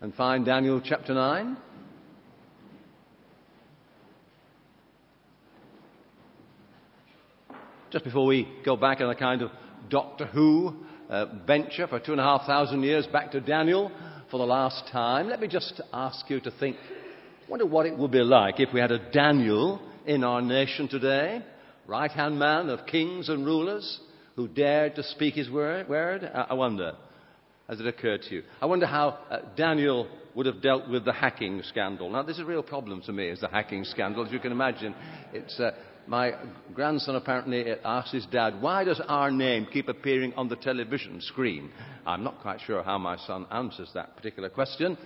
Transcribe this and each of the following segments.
and find Daniel chapter 9. Just before we go back on a kind of Doctor Who uh, venture for two and a half thousand years back to Daniel for the last time, let me just ask you to think wonder what it would be like if we had a Daniel in our nation today, right hand man of kings and rulers who dared to speak his word. word? I wonder. Has it occurred to you? I wonder how uh, Daniel would have dealt with the hacking scandal. Now, this is a real problem to me, is the hacking scandal. As you can imagine, it's, uh, my grandson apparently asked his dad, Why does our name keep appearing on the television screen? I'm not quite sure how my son answers that particular question.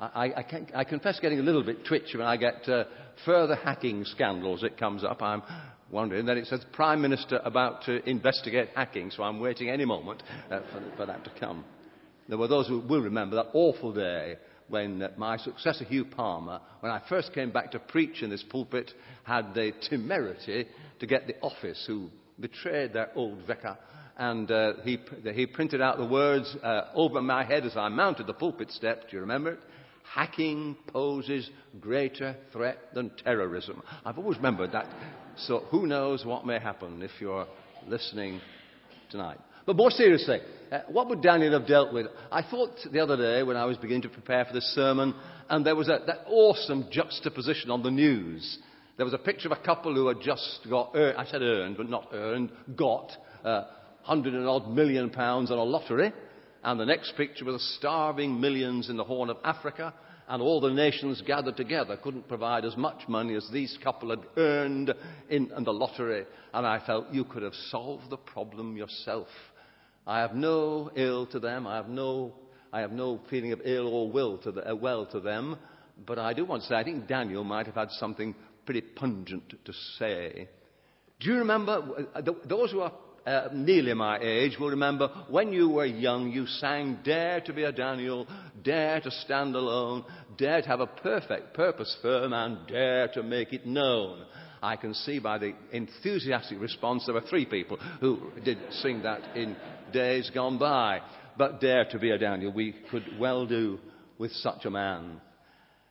I, I, can, I confess getting a little bit twitchy when I get uh, further hacking scandals. It comes up. I'm wondering. Then it says Prime Minister about to investigate hacking, so I'm waiting any moment uh, for, for, that to come. There were those who will remember that awful day when uh, my successor, Hugh Palmer, when I first came back to preach in this pulpit, had the temerity to get the office who betrayed their old vicar and uh, he, he, printed out the words uh, over my head as I mounted the pulpit step. Do you remember it? hacking poses greater threat than terrorism. I've always remembered that. So who knows what may happen if you're listening tonight. But more seriously, uh, what would Daniel have dealt with? I thought the other day when I was beginning to prepare for this sermon, and there was a, that awesome juxtaposition on the news. There was a picture of a couple who had just got, I said earned, but not earned, got uh, hundred and odd million pounds on a lottery. And the next picture was starving millions in the Horn of Africa, and all the nations gathered together couldn't provide as much money as these couple had earned in, in the lottery. And I felt you could have solved the problem yourself. I have no ill to them. I have no, I have no feeling of ill or will to the, uh, well to them. But I do want to say, I think Daniel might have had something pretty pungent to say. Do you remember uh, those who are uh, nearly my age will remember when you were young, you sang, Dare to be a Daniel, dare to stand alone, dare to have a perfect purpose firm, and dare to make it known. I can see by the enthusiastic response there were three people who did sing that in days gone by. But dare to be a Daniel, we could well do with such a man.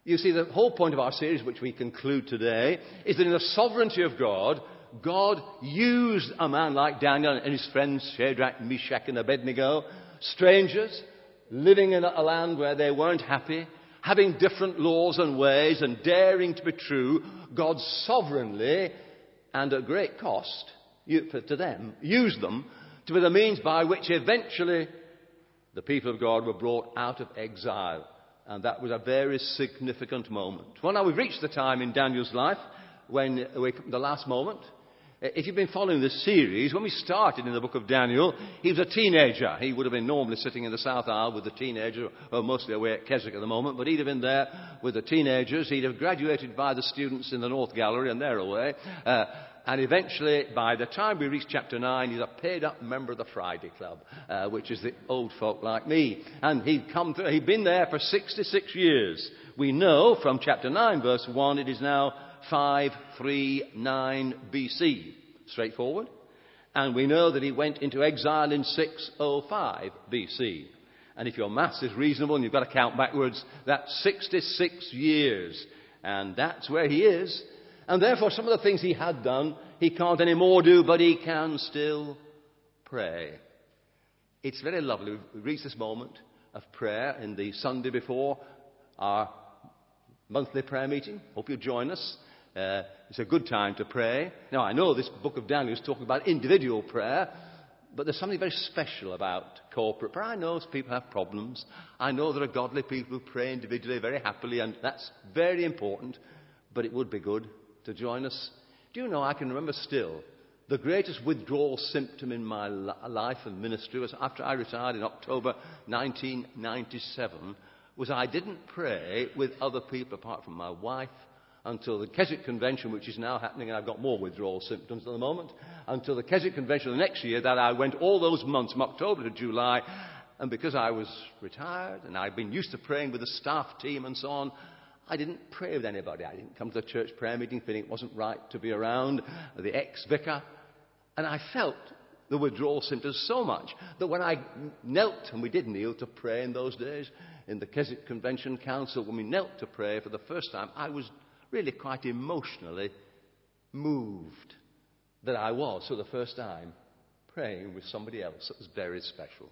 You see, the whole point of our series, which we conclude today, is that in the sovereignty of God, God used a man like Daniel and his friends Shadrach, Meshach, and Abednego, strangers living in a land where they weren't happy, having different laws and ways, and daring to be true. God sovereignly and at great cost to them used them to be the means by which eventually the people of God were brought out of exile. And that was a very significant moment. Well, now we've reached the time in Daniel's life when we, the last moment if you've been following this series, when we started in the book of Daniel, he was a teenager. He would have been normally sitting in the South Aisle with the teenagers, or mostly away at Keswick at the moment, but he'd have been there with the teenagers. He'd have graduated by the students in the North Gallery, and they're away. Uh, and eventually, by the time we reach chapter 9, he's a paid up member of the Friday Club, uh, which is the old folk like me. And he'd come through, he'd been there for 66 years. We know from chapter 9, verse 1, it is now 539 BC. Straightforward. And we know that he went into exile in 605 BC. And if your maths is reasonable and you've got to count backwards, that's 66 years. And that's where he is. And therefore, some of the things he had done, he can't anymore do, but he can still pray. It's very lovely. We've reached this moment of prayer in the Sunday before our monthly prayer meeting. Hope you'll join us. Uh, it's a good time to pray. Now, I know this book of Daniel is talking about individual prayer, but there's something very special about corporate prayer. I know people have problems. I know there are godly people who pray individually very happily, and that's very important, but it would be good to join us. Do you know, I can remember still the greatest withdrawal symptom in my life and ministry was after I retired in October 1997 was I didn't pray with other people apart from my wife until the Keswick Convention, which is now happening, and I've got more withdrawal symptoms at the moment, until the Keswick Convention the next year, that I went all those months, from October to July, and because I was retired and I'd been used to praying with the staff team and so on, I didn't pray with anybody. I didn't come to the church prayer meeting feeling it wasn't right to be around the ex vicar. And I felt the withdrawal symptoms so much that when I knelt, and we did kneel to pray in those days, in the Keswick Convention Council, when we knelt to pray for the first time, I was really quite emotionally moved that I was, for the first time, praying with somebody else that was very special.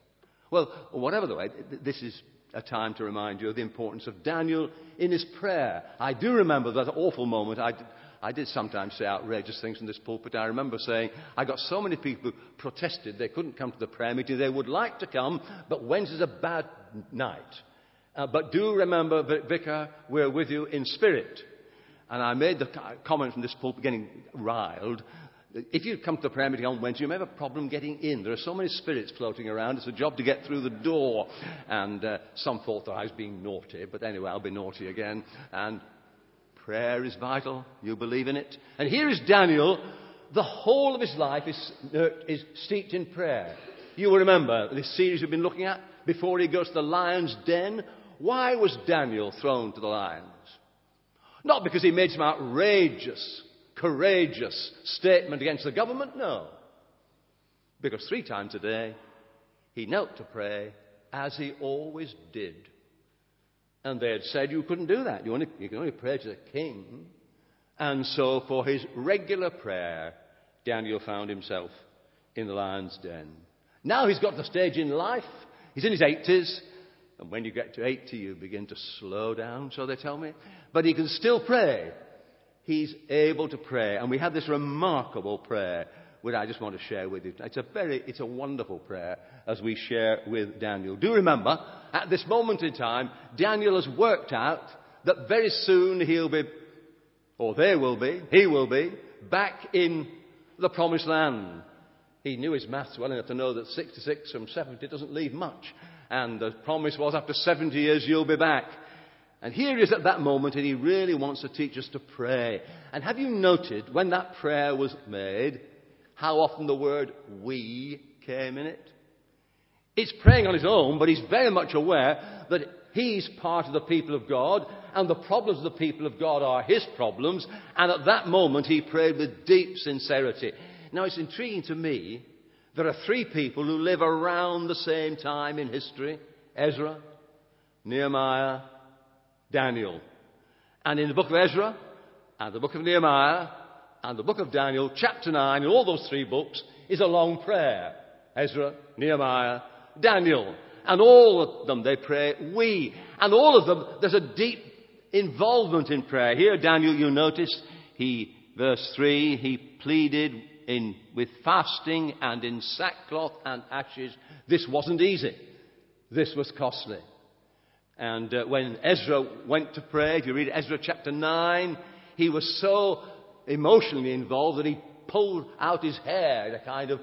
Well, whatever the way, this is a time to remind you of the importance of Daniel in his prayer. I do remember that awful moment. I, I did sometimes say outrageous things in this pulpit. I remember saying, I got so many people who protested they couldn't come to the prayer meeting. They would like to come, but Wednesday's a bad night. Uh, but do remember, Vicar, we're with you in spirit. And I made the comment from this pulpit getting riled. If you come to the prayer meeting on Wednesday, you may have a problem getting in. There are so many spirits floating around. It's a job to get through the door. And uh, some thought that I was being naughty, but anyway, I'll be naughty again. And prayer is vital. You believe in it. And here is Daniel. The whole of his life is, uh, is steeped in prayer. You will remember this series we've been looking at before he goes to the lion's den. Why was Daniel thrown to the lions? Not because he made some outrageous, courageous statement against the government, no. Because three times a day he knelt to pray as he always did. And they had said you couldn't do that. You, only, you can only pray to the king. And so for his regular prayer, Daniel found himself in the lion's den. Now he's got the stage in life. He's in his 80s. And when you get to 80, you begin to slow down, so they tell me. But he can still pray. He's able to pray. And we have this remarkable prayer which I just want to share with you. It's a very, it's a wonderful prayer as we share with Daniel. Do remember, at this moment in time, Daniel has worked out that very soon he'll be, or they will be, he will be, back in the promised land. He knew his maths well enough to know that 66 from 70 doesn't leave much. And the promise was after 70 years you'll be back. And here he is at that moment and he really wants to teach us to pray. And have you noted when that prayer was made, how often the word we came in it? He's praying on his own, but he's very much aware that he's part of the people of God and the problems of the people of God are his problems. And at that moment he prayed with deep sincerity. Now it's intriguing to me there are three people who live around the same time in history Ezra, Nehemiah, Daniel. And in the book of Ezra, and the book of Nehemiah, and the book of Daniel, chapter 9, in all those three books, is a long prayer. Ezra, Nehemiah, Daniel. And all of them, they pray, we. And all of them, there's a deep involvement in prayer. Here, Daniel, you notice, he, verse 3, he pleaded in, with fasting and in sackcloth and ashes. This wasn't easy. This was costly. And uh, when Ezra went to pray, if you read Ezra chapter 9, he was so emotionally involved that he pulled out his hair in a kind of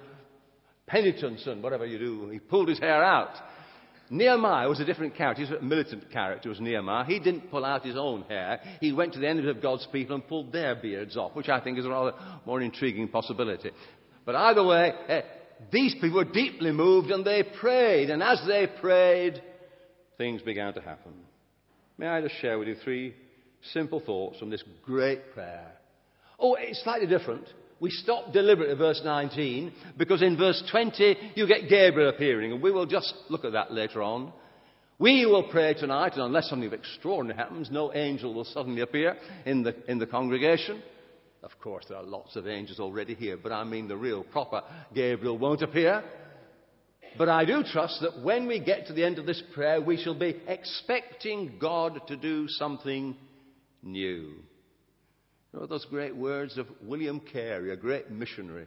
penitence and whatever you do. He pulled his hair out. Nehemiah was a different character. He was a militant character, was Nehemiah. He didn't pull out his own hair. He went to the enemies of God's people and pulled their beards off, which I think is a rather more intriguing possibility. But either way, eh, these people were deeply moved and they prayed. And as they prayed, things began to happen. May I just share with you three simple thoughts from this great prayer? Oh, it's slightly different. We stop deliberately at verse 19 because in verse 20 you get Gabriel appearing, and we will just look at that later on. We will pray tonight, and unless something extraordinary happens, no angel will suddenly appear in the, in the congregation. Of course, there are lots of angels already here, but I mean the real proper Gabriel won't appear. But I do trust that when we get to the end of this prayer, we shall be expecting God to do something new. You know those great words of William Carey, a great missionary.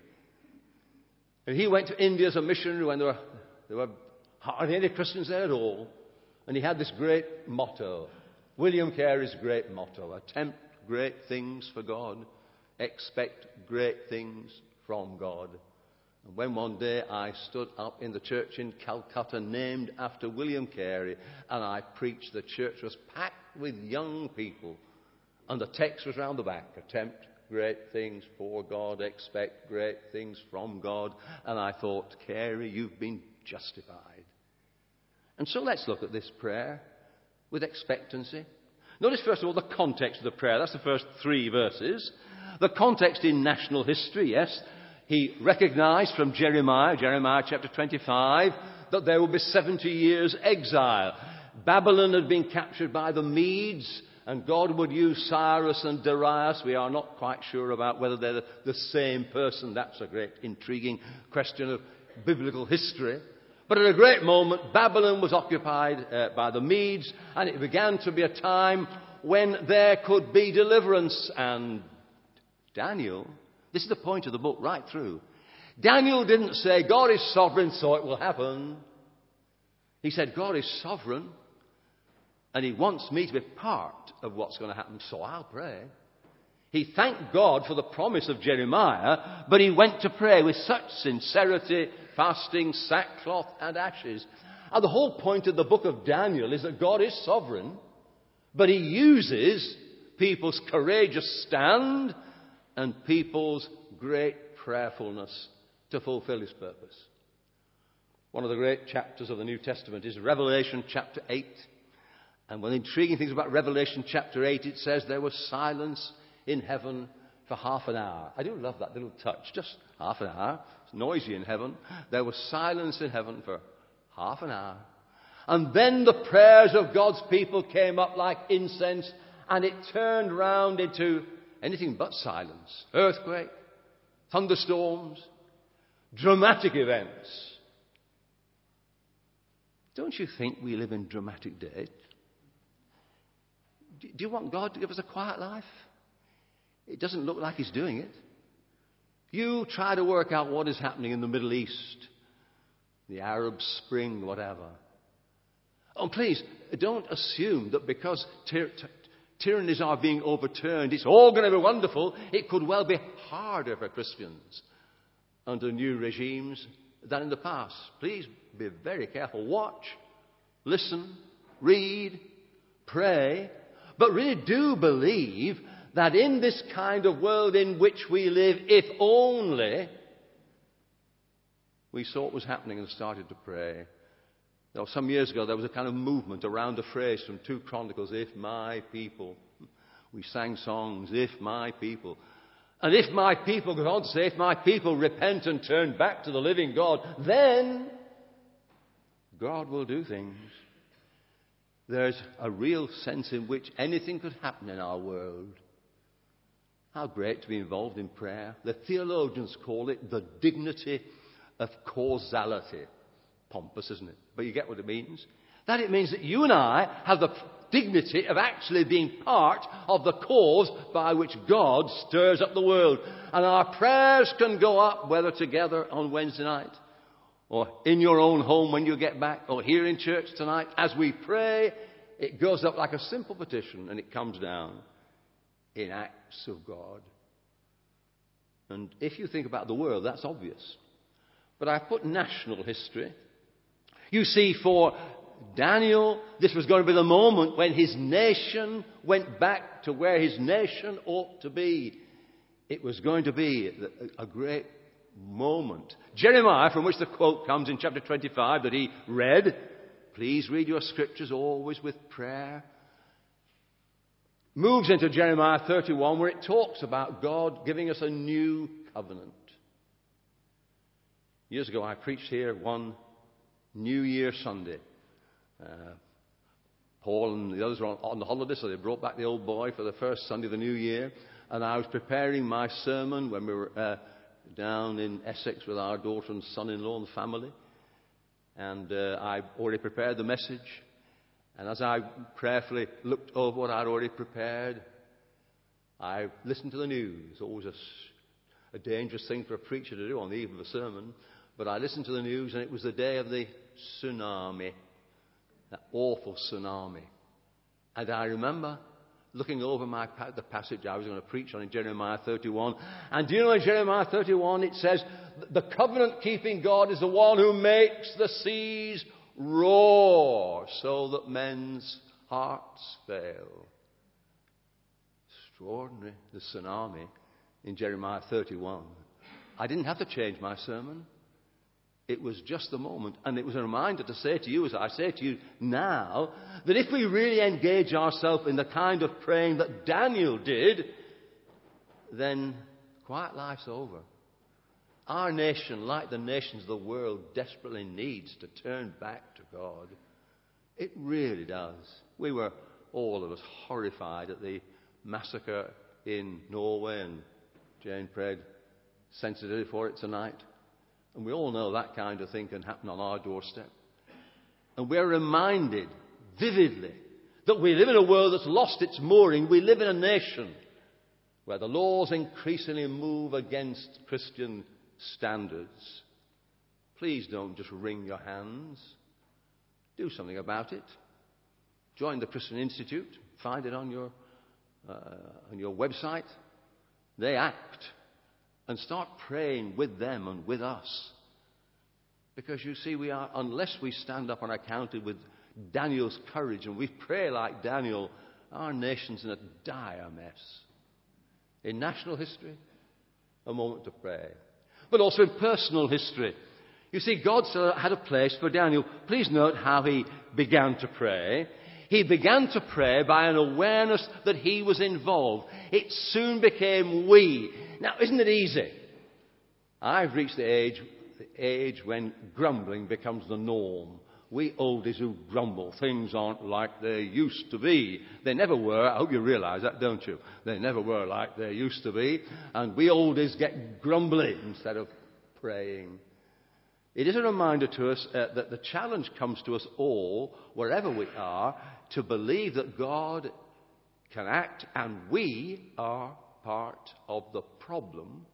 And he went to India as a missionary when there were, there were hardly any Christians there at all. And he had this great motto. William Carey's great motto attempt great things for God, expect great things from God. And when one day I stood up in the church in Calcutta named after William Carey and I preached, the church was packed with young people and the text was round the back attempt great things for God, expect great things from God. And I thought, Carey, you've been justified. And so let's look at this prayer with expectancy. Notice, first of all, the context of the prayer. That's the first three verses. The context in national history, yes. He recognized from Jeremiah, Jeremiah chapter 25, that there would be 70 years exile. Babylon had been captured by the Medes, and God would use Cyrus and Darius. We are not quite sure about whether they're the same person. That's a great intriguing question of biblical history. But at a great moment, Babylon was occupied uh, by the Medes, and it began to be a time when there could be deliverance. And Daniel, this is the point of the book right through. Daniel didn't say, God is sovereign, so it will happen. He said, God is sovereign, and He wants me to be part of what's going to happen, so I'll pray. He thanked God for the promise of Jeremiah, but he went to pray with such sincerity, fasting, sackcloth, and ashes. And the whole point of the book of Daniel is that God is sovereign, but he uses people's courageous stand and people's great prayerfulness to fulfill his purpose. One of the great chapters of the New Testament is Revelation chapter 8. And one of the intriguing things about Revelation chapter 8, it says there was silence in heaven for half an hour. I do love that little touch, just half an hour. It's noisy in heaven. There was silence in heaven for half an hour. And then the prayers of God's people came up like incense, and it turned round into anything but silence. Earthquake, thunderstorms, dramatic events. Don't you think we live in dramatic days? Do you want God to give us a quiet life? It doesn't look like He's doing it. You try to work out what is happening in the Middle East, the Arab Spring, whatever. Oh, please, don't assume that because tyr- tyrannies are being overturned, it's all going to be wonderful. It could well be harder for Christians under new regimes than in the past. Please be very careful. Watch, listen, read, pray, but really do believe that in this kind of world in which we live, if only we saw what was happening and started to pray. Some years ago, there was a kind of movement around the phrase from 2 Chronicles, if my people. We sang songs, if my people. And if my people, to say, if my people repent and turn back to the living God, then God will do things. There's a real sense in which anything could happen in our world. How great to be involved in prayer. The theologians call it the dignity of causality. Pompous, isn't it? But you get what it means. That it means that you and I have the dignity of actually being part of the cause by which God stirs up the world. And our prayers can go up, whether together on Wednesday night, or in your own home when you get back, or here in church tonight. As we pray, it goes up like a simple petition and it comes down in acts of God. And if you think about the world, that's obvious. But I've put national history. You see, for Daniel, this was going to be the moment when his nation went back to where his nation ought to be. It was going to be a great moment. Jeremiah, from which the quote comes in chapter 25 that he read, please read your scriptures always with prayer, moves into Jeremiah 31 where it talks about God giving us a new covenant. Years ago, I preached here one New Year Sunday. Uh, Paul and the others were on, on the holiday, so they brought back the old boy for the first Sunday of the New Year. And I was preparing my sermon when we were uh, down in Essex with our daughter and son in law and family. And uh, I already prepared the message. And as I prayerfully looked over what I'd already prepared, I listened to the news. Always a, a dangerous thing for a preacher to do on the eve of a sermon. But I listened to the news, and it was the day of the tsunami that awful tsunami. And I remember looking over my, the passage I was going to preach on in Jeremiah 31. And do you know in Jeremiah 31 it says, the covenant keeping God is the one who makes the seas roar so that men's hearts fail. Extraordinary, the tsunami in Jeremiah 31. I didn't have to change my sermon. It was just the moment. And it was a reminder to say to you, as I say to you now, that if we really engage ourselves in the kind of praying that Daniel did, then quiet life's over. Our nation, like the nations of the world, desperately needs to turn back to God. It really does. We were, all of us, horrified at the massacre in Norway, and Jane prayed sensitively for it tonight. And we all know that kind of thing can happen on our doorstep. And we're reminded vividly that we live in a world that's lost its mooring. We live in a nation where the laws increasingly move against Christian standards. Please don't just wring your hands. Do something about it. Join the Christian Institute. Find it on your, uh, on your website. They act. And start praying with them and with us. Because you see, we are, unless we stand up and are counted with Daniel's courage and we pray like Daniel, our nation's in a dire mess. In national history, a moment to pray. But also in personal history. You see, God uh, had a place for Daniel. Please note how he began to pray. He began to pray by an awareness that he was involved. It soon became we. Now, isn't it easy? I've reached the age, the age when grumbling becomes the norm. We oldies who grumble, things aren't like they used to be. They never were. I hope you realize that, don't you? They never were like they used to be. And we oldies get grumbly instead of praying. It is a reminder to us uh, that the challenge comes to us all, wherever we are, to believe that God can act and we are part of the problem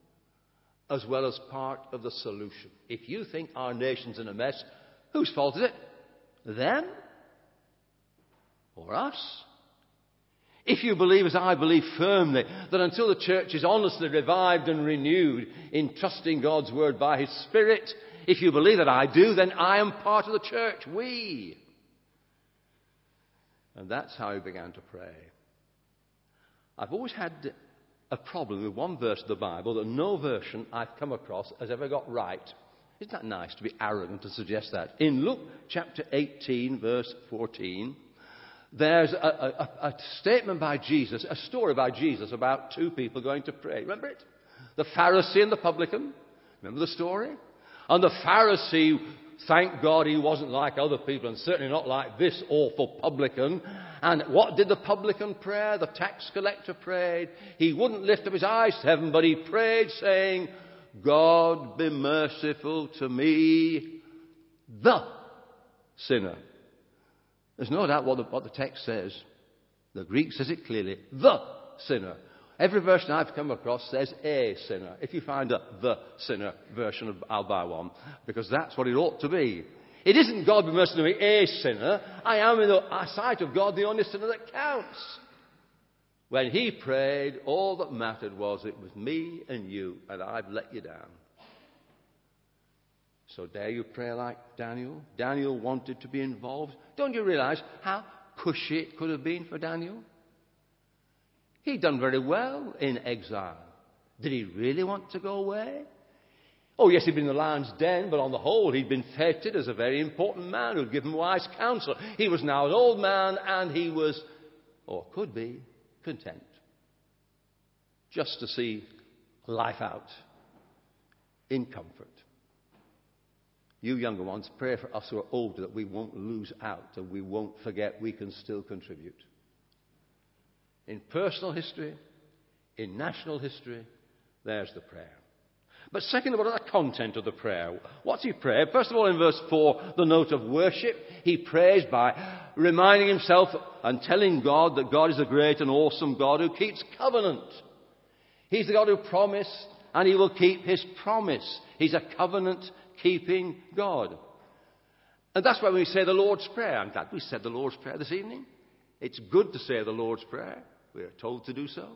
as well as part of the solution. If you think our nation's in a mess, whose fault is it? Them? Or us? If you believe, as I believe firmly, that until the church is honestly revived and renewed in trusting God's word by His Spirit, if you believe that I do, then I am part of the church. We. And that's how he began to pray. I've always had a problem with one verse of the Bible that no version I've come across has ever got right. Isn't that nice to be arrogant to suggest that? In Luke chapter 18, verse 14, there's a, a, a, statement by Jesus, a story by Jesus about two people going to pray. Remember it? The Pharisee and the publican. Remember the story? And the Pharisee, thank God he wasn't like other people and certainly not like this awful publican. And what did the publican pray? The tax collector prayed. He wouldn't lift up his eyes to heaven, but he prayed saying, God be merciful to me, the sinner. There's no doubt what the, what the text says. The Greek says it clearly, the sinner. Every version I've come across says a sinner. If you find a the sinner version, I'll buy one, because that's what it ought to be. It isn't God be merciful to me, a sinner. I am in the sight of God the only sinner that counts. When he prayed, all that mattered was it was me and you, and I've let you down. So dare you pray like Daniel? Daniel wanted to be involved. Don't you realize how cushy it could have been for Daniel? He'd done very well in exile. Did he really want to go away? Oh, yes, he'd been in the lion's den, but on the whole, he'd been feted as a very important man who'd given wise counsel. He was now an old man, and he was, or could be, content just to see life out in comfort. You younger ones, pray for us who are older that we won't lose out and we won't forget we can still contribute. In personal history, in national history, there's the prayer. But second, what are the content of the prayer? What's he prayed? First of all, in verse 4, the note of worship. He prays by reminding himself and telling God that God is a great and awesome God who keeps covenant. He's the God who promised and he will keep his promise. He's a covenant keeping God. And that's why we say the Lord's Prayer. I'm glad we said the Lord's Prayer this evening. It's good to say the Lord's Prayer. We are told to do so.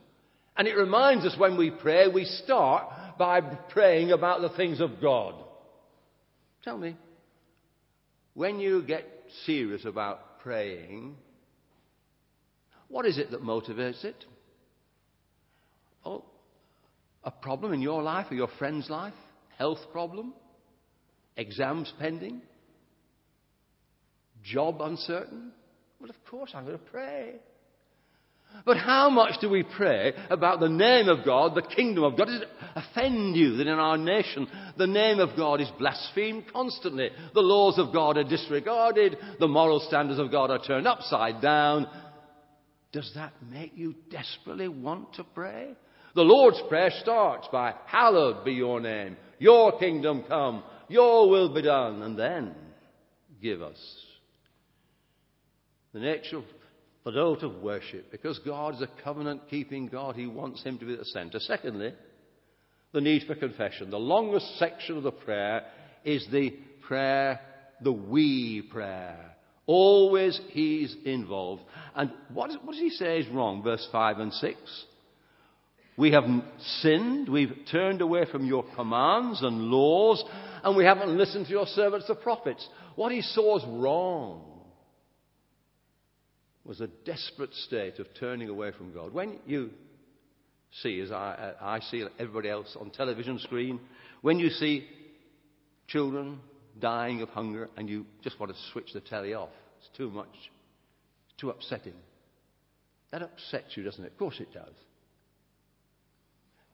And it reminds us when we pray, we start by praying about the things of God. Tell me, when you get serious about praying, what is it that motivates it? Oh, a problem in your life or your friend's life? Health problem? Exams pending? Job uncertain? Well, of course, I'm going to pray. But how much do we pray about the name of God, the kingdom of God? Does it offend you that in our nation the name of God is blasphemed constantly? The laws of God are disregarded, the moral standards of God are turned upside down. Does that make you desperately want to pray? The Lord's Prayer starts by, Hallowed be your name, your kingdom come, your will be done, and then give us. The nature of the note of worship, because God is a covenant keeping God, He wants Him to be at the centre. Secondly, the need for confession. The longest section of the prayer is the prayer, the we prayer. Always He's involved. And what, is, what does He say is wrong? Verse 5 and 6. We have sinned, we've turned away from your commands and laws, and we haven't listened to your servants, the prophets. What he saw as wrong was a desperate state of turning away from God. When you see, as I, I see everybody else on television screen, when you see children dying of hunger and you just want to switch the telly off, it's too much, it's too upsetting. That upsets you, doesn't it? Of course it does.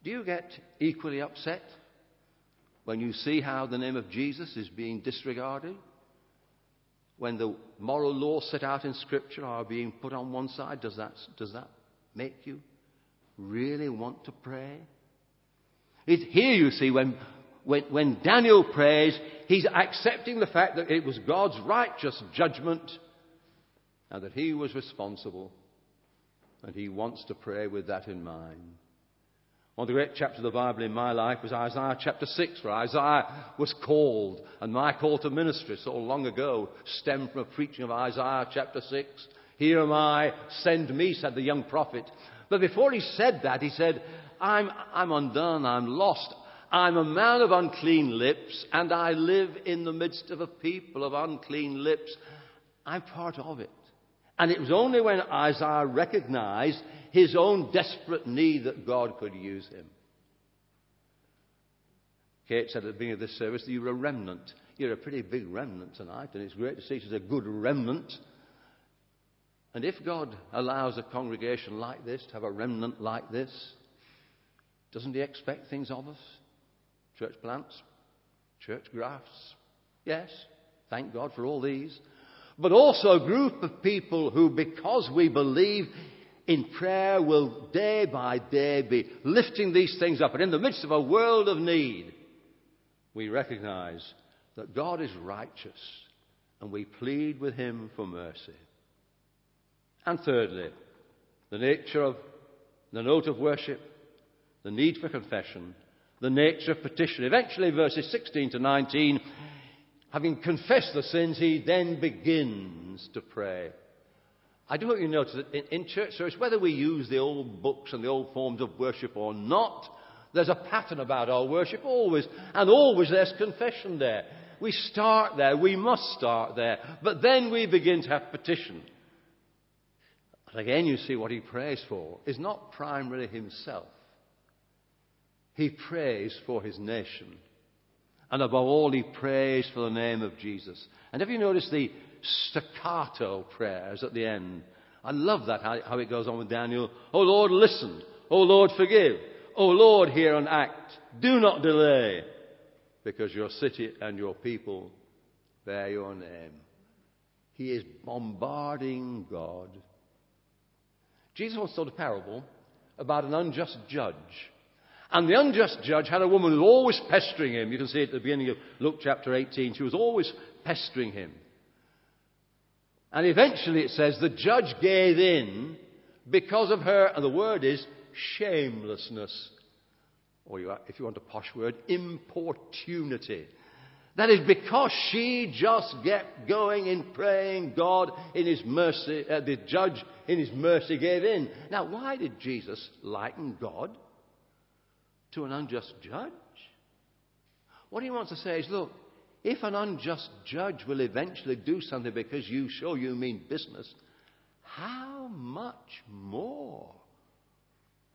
Do you get equally upset when you see how the name of Jesus is being disregarded? When the moral laws set out in Scripture are being put on one side? Does that, does that make you really want to pray? It's here you see when, when, when Daniel prays, he's accepting the fact that it was God's righteous judgment and that he was responsible. And he wants to pray with that in mind. One of the great chapters of the Bible in my life was Isaiah chapter 6, where Isaiah was called, and my call to ministry so long ago stemmed from a preaching of Isaiah chapter 6. Here am I, send me, said the young prophet. But before he said that, he said, I'm, I'm undone, I'm lost. I'm a man of unclean lips, and I live in the midst of a people of unclean lips. I'm part of it. And it was only when Isaiah recognized his own desperate need that God could use him. Kate said at the beginning of this service that you're a remnant. You're a pretty big remnant tonight, and it's great to see she's a good remnant. And if God allows a congregation like this to have a remnant like this, doesn't He expect things of us? Church plants, church grafts. Yes, thank God for all these. But also a group of people who, because we believe in prayer will day by day be lifting these things up. And in the midst of a world of need, we recognize that God is righteous and we plead with Him for mercy. And thirdly, the nature of the note of worship, the need for confession, the nature of petition. Eventually, verses 16 to 19, having confessed the sins, he then begins to pray. I do hope you notice that in, in church service, whether we use the old books and the old forms of worship or not, there's a pattern about our worship always, and always there's confession there. We start there, we must start there, but then we begin to have petition. And again, you see what he prays for is not primarily himself. He prays for his nation. And above all, he prays for the name of Jesus. And have you noticed the staccato prayers at the end. I love that, how, it goes on with Daniel. Oh Lord, listen. Oh Lord, forgive. Oh Lord, hear and act. Do not delay, because your city and your people bear your name. He is bombarding God. Jesus once told a parable about an unjust judge. And the unjust judge had a woman who was always pestering him. You can see it at the beginning of Luke chapter 18. She was always pestering him. And eventually it says the judge gave in because of her, and the word is shamelessness. Or if you want a posh word, importunity. That is because she just kept going in praying God in His mercy, uh, the judge in His mercy gave in. Now, why did Jesus liken God to an unjust judge? What he wants to say is, look, if an unjust judge will eventually do something because you show you mean business, how much more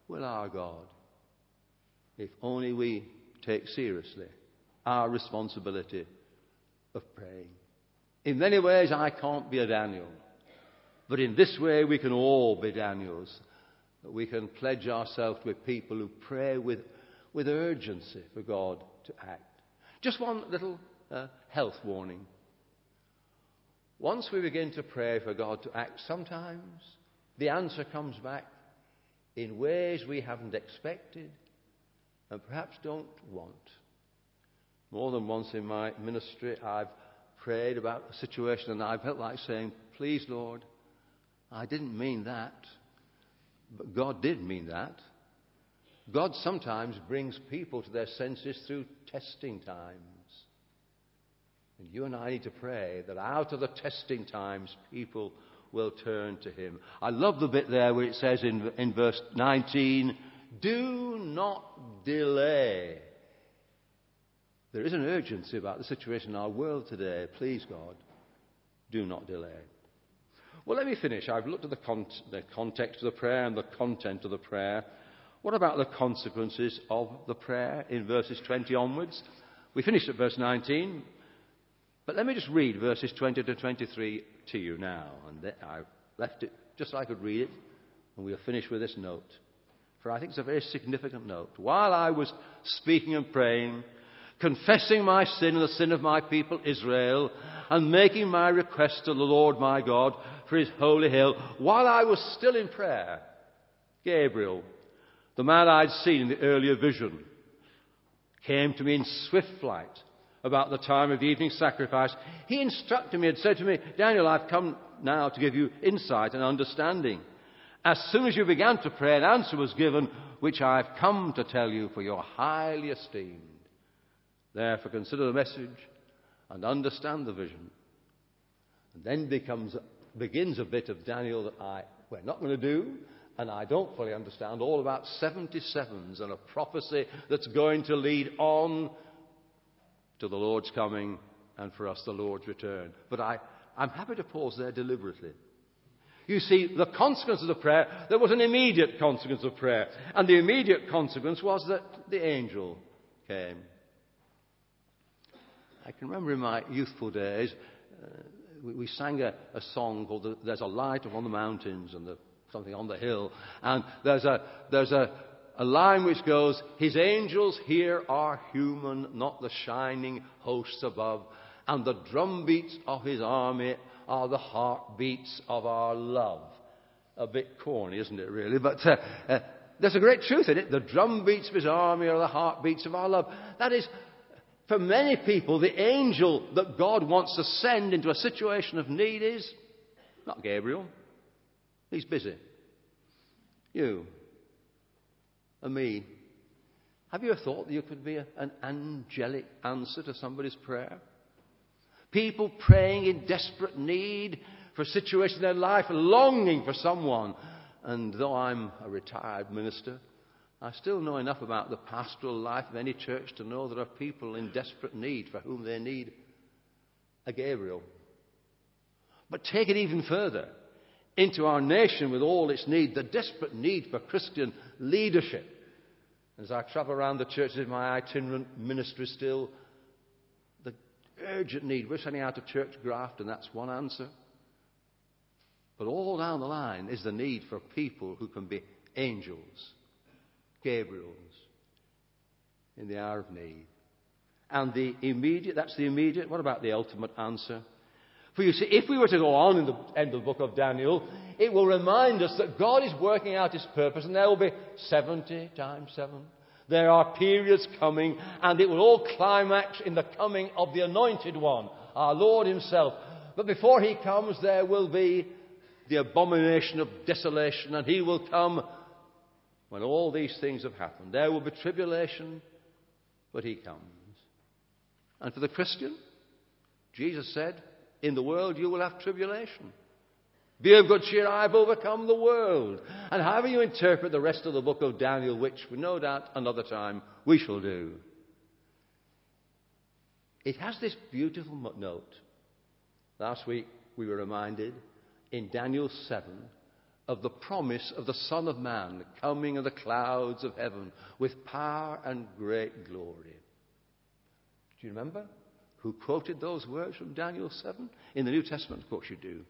will our God, if only we take seriously our responsibility of praying? In many ways, I can't be a Daniel. But in this way, we can all be Daniels. we can pledge ourselves with people who pray with, with urgency for God to act. Just one little health warning. Once we begin to pray for God to act, sometimes the answer comes back in ways we haven't expected and perhaps don't want. More than once in my ministry, I've prayed about a situation and I felt like saying, Please, Lord, I didn't mean that. But God did mean that. God sometimes brings people to their senses through testing times. And you and I need to pray that out of the testing times, people will turn to Him. I love the bit there where it says in, in verse 19, Do not delay. There is an urgency about the situation in our world today. Please, God, do not delay. Well, let me finish. I've looked at the, con- the context of the prayer and the content of the prayer. What about the consequences of the prayer in verses 20 onwards? We finished at verse 19, but let me just read verses 20 to 23 to you now. And I left it just so I could read it, and we'll finish with this note. For I think it's a very significant note. While I was speaking and praying, confessing my sin and the sin of my people Israel, and making my request to the Lord my God for his holy hill, while I was still in prayer, Gabriel, the man I'd seen in the earlier vision, came to me in swift flight about the time of the evening sacrifice. He instructed me and said to me, Daniel, I've come now to give you insight and understanding. As soon as you began to pray, an answer was given, which I have come to tell you, for you're highly esteemed. Therefore, consider the message and understand the vision. And then becomes, begins a bit of Daniel that I, we're not going to do, and I don't fully understand all about 77s and a prophecy that's going to lead on to the Lord's coming and for us the Lord's return. But I, I'm happy to pause there deliberately. You see, the consequence of the prayer, there was an immediate consequence of prayer. And the immediate consequence was that the angel came. I can remember in my youthful days, uh, we, we, sang a, a song called There's a Light Upon the Mountains and the, something on the hill. And there's a, there's a, a line which goes, His angels here are human, not the shining hosts above, and the drumbeats of His army are the heartbeats of our love. A bit corny, isn't it, really? But uh, uh, there's a great truth in it. The drumbeats of His army are the heartbeats of our love. That is, for many people, the angel that God wants to send into a situation of need is not Gabriel. He's busy. You me. Have you ever thought that you could be a, an angelic answer to somebody's prayer? People praying in desperate need for a situation in their life, longing for someone. And though I'm a retired minister, I still know enough about the pastoral life of any church to know there are people in desperate need for whom they need a Gabriel. But take it even further into our nation with all its need, the desperate need for Christian leadership. As I travel around the churches in my itinerant ministry still, the urgent need. We're sending out a church graft, and that's one answer. But all down the line is the need for people who can be angels, Gabriels, in the hour of need. And the immediate, that's the immediate. What about the ultimate answer? For you see, if we were to go on in the end of the book of Daniel, it will remind us that God is working out his purpose, and there will be 70 times 7. There are periods coming, and it will all climax in the coming of the Anointed One, our Lord Himself. But before He comes, there will be the abomination of desolation, and He will come when all these things have happened. There will be tribulation, but He comes. And for the Christian, Jesus said, in the world you will have tribulation. Be of good cheer, I've overcome the world. And however you interpret the rest of the book of Daniel, which no doubt another time we shall do, it has this beautiful note. Last week we were reminded in Daniel 7 of the promise of the Son of Man coming in the clouds of heaven with power and great glory. Do you remember? Who quoted those words from Daniel 7? In the New Testament, of course, you do.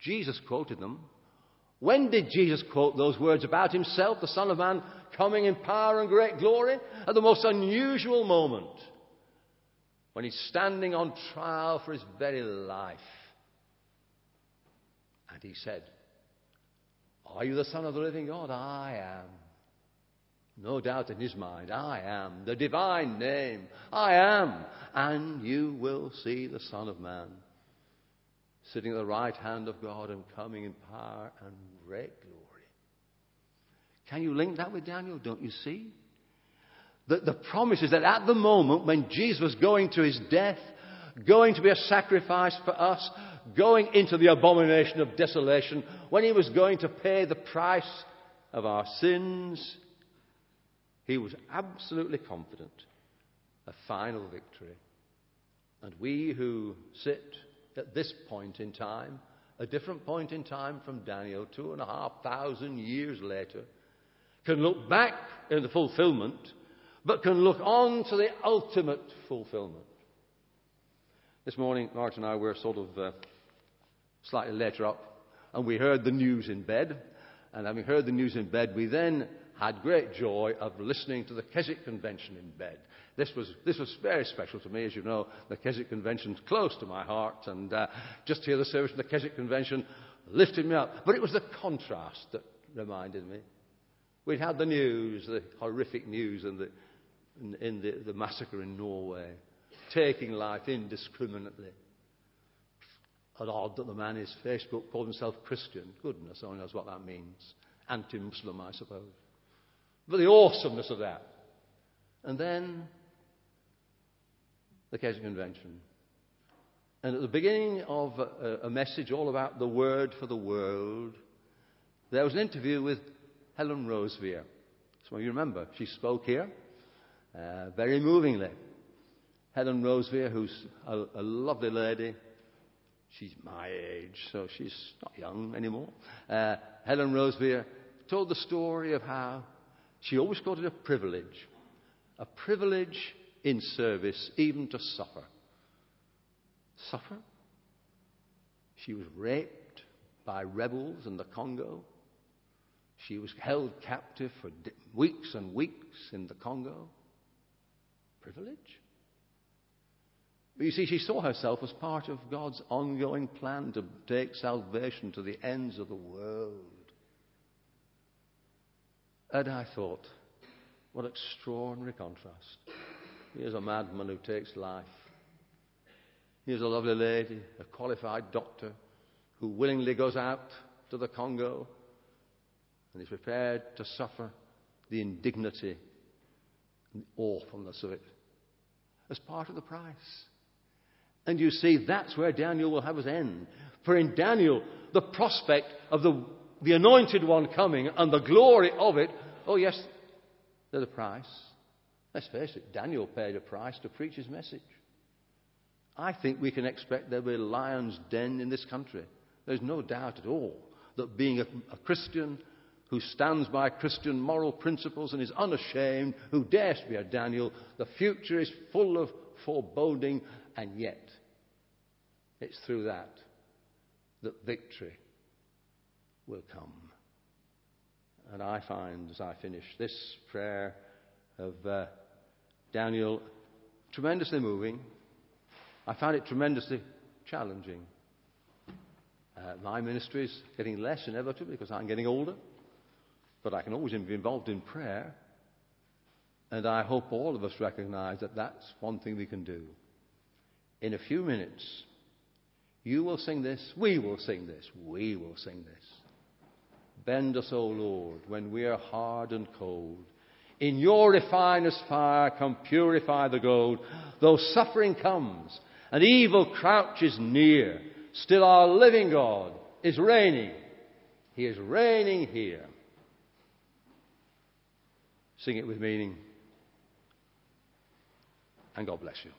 Jesus quoted them When did Jesus quote those words about himself, the Son of Man, coming in power and great glory? At the most unusual moment, when he's standing on trial for his very life. And he said, Are you the Son of the living God? I am. No doubt in his mind, I am. The divine name, I am. And you will see the Son of Man sitting at the right hand of God and coming in power and great glory. Can you link that with Daniel? Don't you see? The, the promise is that at the moment when Jesus was going to his death, going to be a sacrifice for us, going into the abomination of desolation, when he was going to pay the price of our sins, he was absolutely confident of final victory. And we who sit at this point in time, a different point in time from Daniel, two and a half thousand years later, can look back in the fulfillment, but can look on to the ultimate fulfillment. This morning, Mark and I were sort of uh, slightly later up, and we heard the news in bed. And having heard the news in bed, we then had great joy of listening to the Keswick Convention in bed. This was, this was very special to me. As you know, the Keswick Convention's close to my heart, and uh, just to hear the service of the Keswick Convention lifted me up. But it was the contrast that reminded me. We'd had the news, the horrific news in the, in, in the, the massacre in Norway, taking life indiscriminately. At odd that the man his Facebook called himself Christian. Goodness only knows what that means. Anti Muslim, I suppose. But the awesomeness of that. And then the Keswick Convention. And at the beginning of a, a, message all about the word for the world, there was an interview with Helen Roseveare. Some of you remember, she spoke here uh, very movingly. Helen Roseveare, who's a, a lovely lady, she's my age, so she's not young anymore. Uh, Helen Roseveare told the story of how she always called it a privilege. A privilege in service, even to suffer. Suffer? She was raped by rebels in the Congo. She was held captive for weeks and weeks in the Congo. Privilege? But you see, she saw herself as part of God's ongoing plan to take salvation to the ends of the world. And I thought, what extraordinary contrast. Here's a madman who takes life. Here's a lovely lady, a qualified doctor, who willingly goes out to the Congo and is prepared to suffer the indignity and the awfulness of it as part of the price. And you see, that's where Daniel will have his end. For in Daniel, the prospect of the, the anointed one coming and the glory of it, oh yes, there's a price. Let's face it, Daniel paid a price to preach his message. I think we can expect there will be a lion's den in this country. There's no doubt at all that being a, a Christian who stands by Christian moral principles and is unashamed, who dares to be a Daniel, the future is full of foreboding, and yet it's through that that victory will come. And I find as I finish this prayer of uh, Daniel tremendously moving. I found it tremendously challenging. Uh, my ministry is getting less inevitably because I'm getting older, but I can always be involved in prayer. And I hope all of us recognize that that's one thing we can do. In a few minutes, you will sing this, we will sing this, we will sing this. Bend us, O Lord, when we are hard and cold. In your refiner's fire, come purify the gold. Though suffering comes and evil crouches near, still our living God is reigning. He is reigning here. Sing it with meaning. And God bless you.